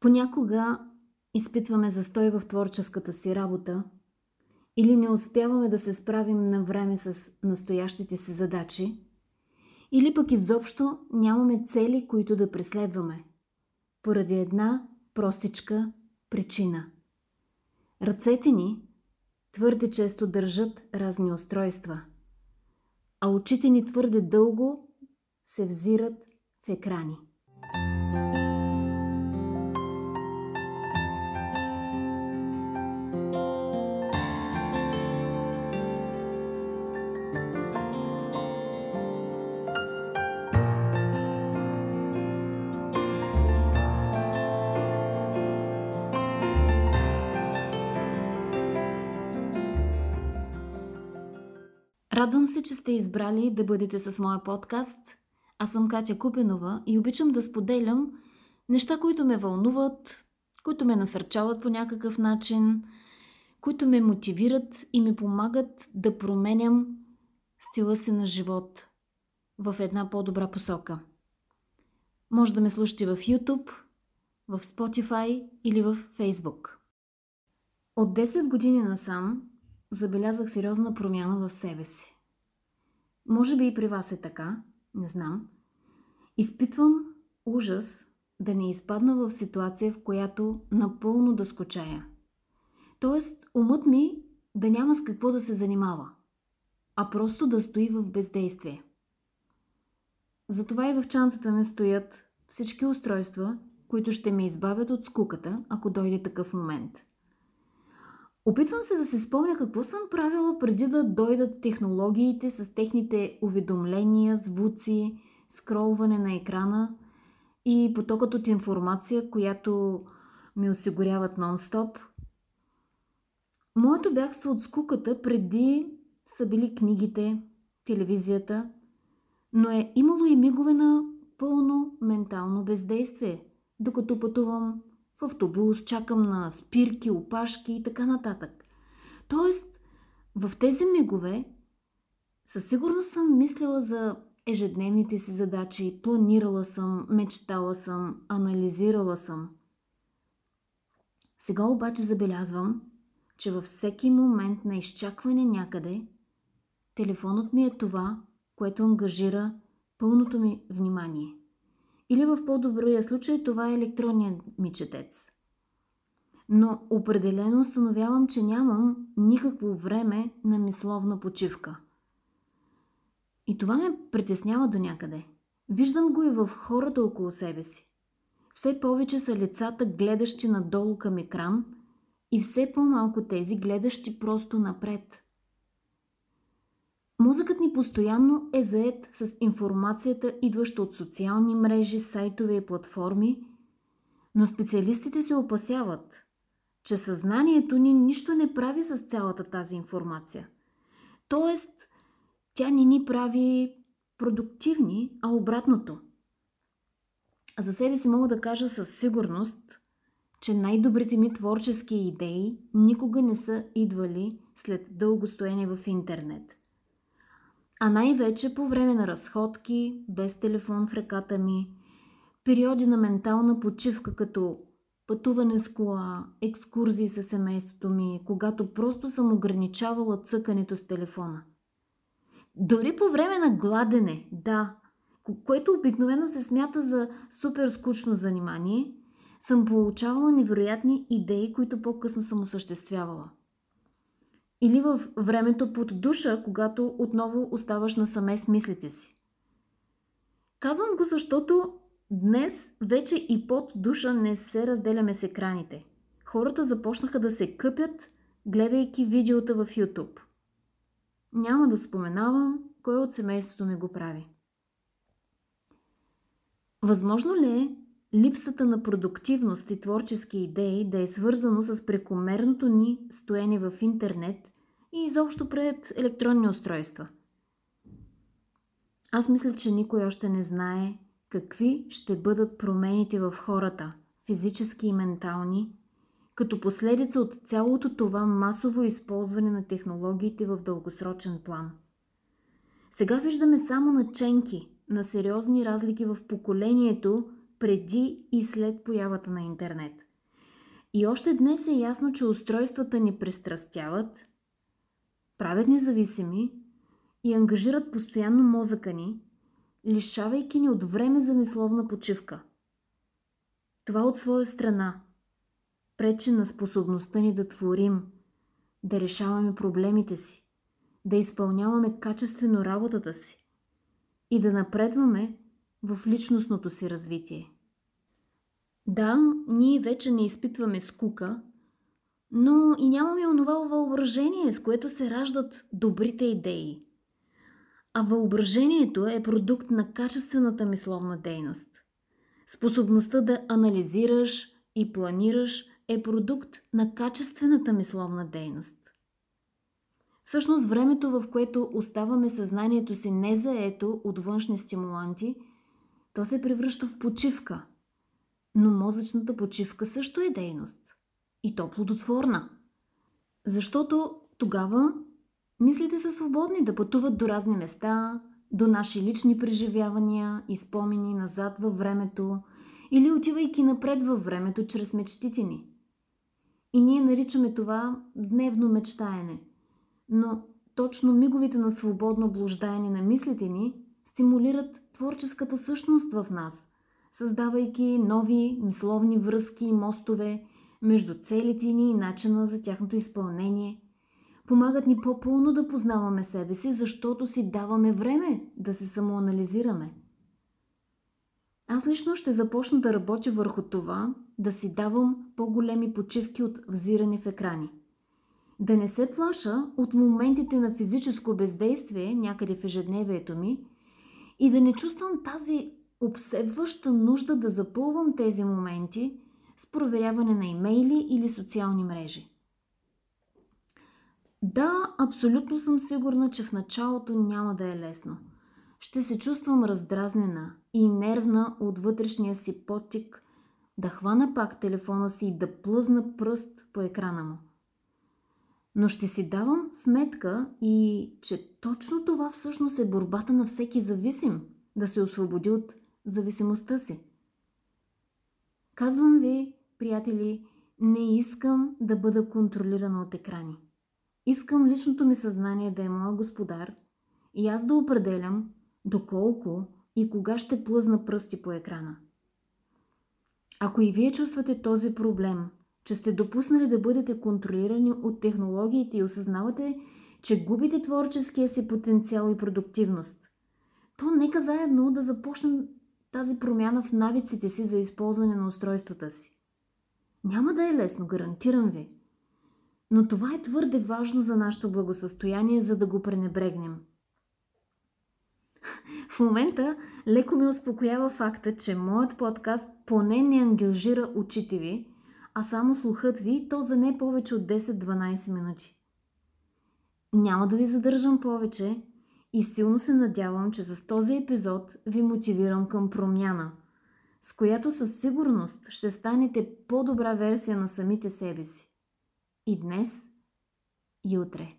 Понякога изпитваме застой в творческата си работа или не успяваме да се справим на време с настоящите си задачи, или пък изобщо нямаме цели, които да преследваме, поради една простичка причина. Ръцете ни твърде често държат разни устройства, а очите ни твърде дълго се взират в екрани. Радвам се, че сте избрали да бъдете с моя подкаст. Аз съм Катя Купенова и обичам да споделям неща, които ме вълнуват, които ме насърчават по някакъв начин, които ме мотивират и ми помагат да променям стила си на живот в една по-добра посока. Може да ме слушате в YouTube, в Spotify или в Facebook. От 10 години насам забелязах сериозна промяна в себе си. Може би и при вас е така, не знам. Изпитвам ужас да не изпадна в ситуация, в която напълно да скучая. Тоест, умът ми да няма с какво да се занимава, а просто да стои в бездействие. Затова и в чанцата ми стоят всички устройства, които ще ме избавят от скуката, ако дойде такъв момент – Опитвам се да се спомня какво съм правила преди да дойдат технологиите с техните уведомления, звуци, скролване на екрана и потокът от информация, която ми осигуряват нон-стоп. Моето бягство от скуката преди са били книгите, телевизията, но е имало и мигове на пълно ментално бездействие, докато пътувам в автобус, чакам на спирки, опашки и така нататък. Тоест, в тези мигове със сигурност съм мислила за ежедневните си задачи, планирала съм, мечтала съм, анализирала съм. Сега обаче забелязвам, че във всеки момент на изчакване някъде, телефонът ми е това, което ангажира пълното ми внимание. Или в по-добрия случай това е електронният ми четец. Но определено установявам, че нямам никакво време на мисловна почивка. И това ме притеснява до някъде. Виждам го и в хората около себе си. Все повече са лицата, гледащи надолу към екран, и все по-малко тези, гледащи просто напред – Мозъкът ни постоянно е заед с информацията, идваща от социални мрежи, сайтове и платформи, но специалистите се опасяват, че съзнанието ни нищо не прави с цялата тази информация. Тоест, тя не ни прави продуктивни, а обратното. За себе си мога да кажа със сигурност, че най-добрите ми творчески идеи никога не са идвали след дълго стоене в интернет – а най-вече по време на разходки, без телефон в ръката ми, периоди на ментална почивка, като пътуване с кола, екскурзии с семейството ми, когато просто съм ограничавала цъкането с телефона. Дори по време на гладене, да, което обикновено се смята за супер скучно занимание, съм получавала невероятни идеи, които по-късно съм осъществявала. Или в времето под душа, когато отново оставаш насаме с мислите си. Казвам го, защото днес вече и под душа не се разделяме с екраните. Хората започнаха да се къпят, гледайки видеота в YouTube. Няма да споменавам кой от семейството ми го прави. Възможно ли е липсата на продуктивност и творчески идеи да е свързано с прекомерното ни стоене в интернет и изобщо пред електронни устройства. Аз мисля, че никой още не знае какви ще бъдат промените в хората, физически и ментални, като последица от цялото това масово използване на технологиите в дългосрочен план. Сега виждаме само наченки на сериозни разлики в поколението преди и след появата на интернет. И още днес е ясно, че устройствата ни пристрастяват, правят независими и ангажират постоянно мозъка ни, лишавайки ни от време за мисловна почивка. Това от своя страна пречи на способността ни да творим, да решаваме проблемите си, да изпълняваме качествено работата си и да напредваме в личностното си развитие. Да, ние вече не изпитваме скука, но и нямаме онова въображение, с което се раждат добрите идеи. А въображението е продукт на качествената мисловна дейност. Способността да анализираш и планираш е продукт на качествената мисловна дейност. Всъщност времето, в което оставаме съзнанието си незаето от външни стимуланти, то се превръща в почивка. Но мозъчната почивка също е дейност. И то плодотворна. Защото тогава мислите са свободни да пътуват до разни места, до наши лични преживявания и спомени назад във времето или отивайки напред във времето чрез мечтите ни. И ние наричаме това дневно мечтаене. Но точно миговите на свободно блуждаене на мислите ни стимулират творческата същност в нас, създавайки нови мисловни връзки и мостове между целите ни и начина за тяхното изпълнение. Помагат ни по-пълно да познаваме себе си, защото си даваме време да се самоанализираме. Аз лично ще започна да работя върху това, да си давам по-големи почивки от взиране в екрани. Да не се плаша от моментите на физическо бездействие някъде в ежедневието ми и да не чувствам тази обсебваща нужда да запълвам тези моменти с проверяване на имейли или социални мрежи. Да, абсолютно съм сигурна, че в началото няма да е лесно – ще се чувствам раздразнена и нервна от вътрешния си потик да хвана пак телефона си и да плъзна пръст по екрана му. Но ще си давам сметка и че точно това всъщност е борбата на всеки зависим да се освободи от зависимостта си. Казвам ви, приятели, не искам да бъда контролирана от екрани. Искам личното ми съзнание да е моя господар и аз да определям доколко и кога ще плъзна пръсти по екрана. Ако и вие чувствате този проблем, че сте допуснали да бъдете контролирани от технологиите и осъзнавате, че губите творческия си потенциал и продуктивност, то нека заедно да започнем тази промяна в навиците си за използване на устройствата си. Няма да е лесно, гарантирам ви. Но това е твърде важно за нашето благосъстояние, за да го пренебрегнем – в момента леко ме успокоява факта, че моят подкаст поне не ангажира очите ви, а само слухът ви, то за не повече от 10-12 минути. Няма да ви задържам повече и силно се надявам, че с този епизод ви мотивирам към промяна, с която със сигурност ще станете по-добра версия на самите себе си. И днес, и утре.